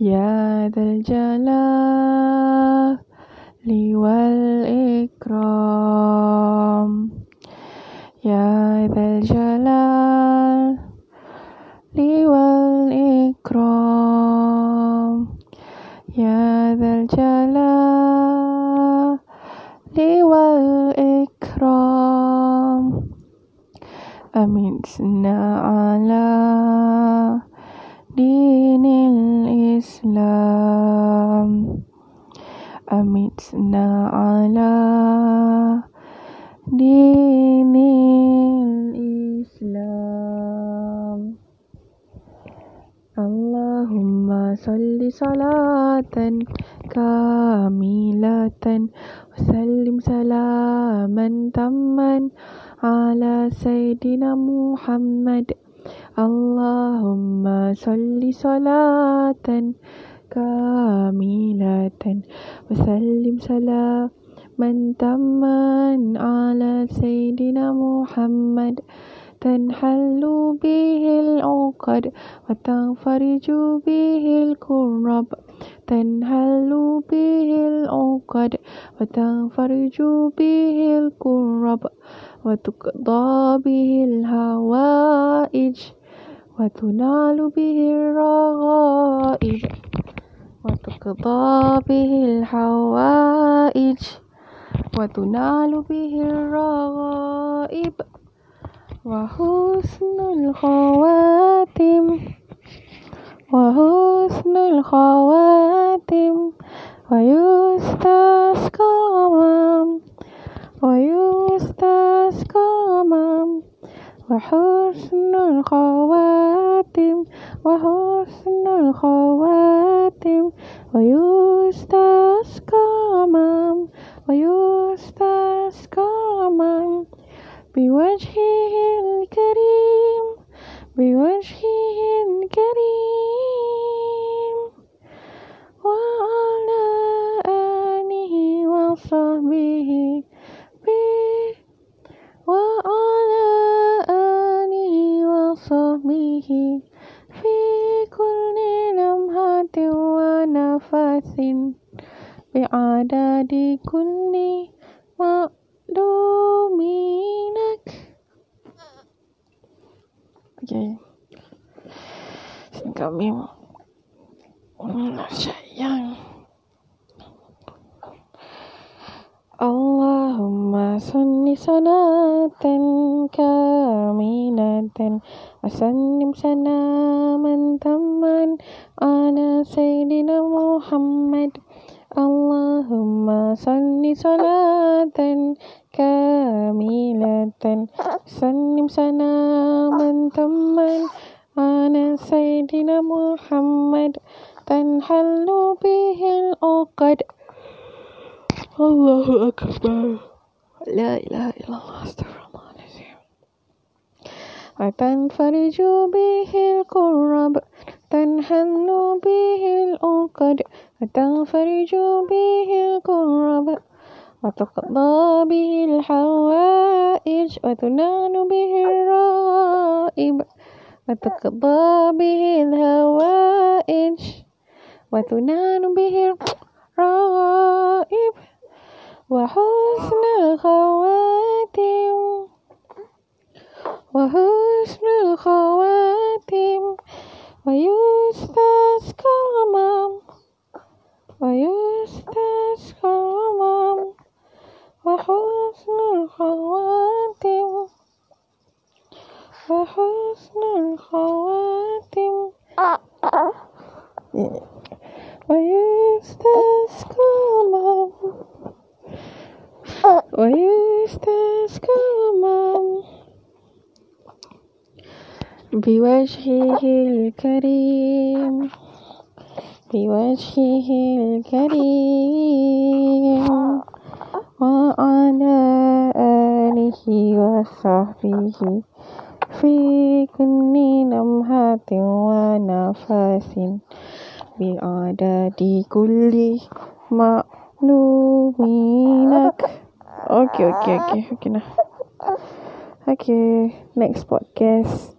يا ذا الجلال والإكرام. يا ذا الجلال والإكرام. يا ذا الجلال والإكرام. أمتنا على الإسلام أمتنا على دين الإسلام اللهم صل صلاة كاملة وسلم سلاما تاما على سيدنا محمد اللهم صل صلاة كاملة وسلم سلاما تاما على سيدنا محمد. تنحل به العقد وتنفرج به الكرب. تنحل به العقد وتنفرج به الكرب وتقضى به الهوائج. وتنال به الرغائب وتقضى به الحوائج وتنال به الرغائب وحسن الخواتم وحسن الخواتم ويستسقى الغمام ويستسقى الغمام وحسن الخواتم ويستسقى الغمام ويستسقى الغمام بوجهه الكريم بوجهه الكريم. وعلى آله وصحبه وعلى آله وصحبه في ونفس بعدد كل مقدومينك Okay. Kami sayang. اللهم كاملة وسلم سلاما تاما على سيدنا محمد اللهم صل صلاة كاملة سلم سلاما تاما على سيدنا محمد تنحل به العقد الله أكبر لا إله إلا الله استغفر الله العظيم وتنفرج به الكرب تنحل به العقد وتنفرج به الكرب وتقضى به الحوائج وتنال به الرائب وتقضى به الهوائج وتنال به الرائب وحسن الخواتم وحسن الخواتم ويستسقى الغمام ويستسقى الغمام وحسن الخواتم وحسن الخواتم. ويستسقى الغمام ويستسقى الغمام بوجهه الكريم. بوجهه الكريم. وعلى آله وصحبه في كل لمحة ونفس بعدد كل معلومينك Okay, okay, okay, okay now. Okay, next podcast.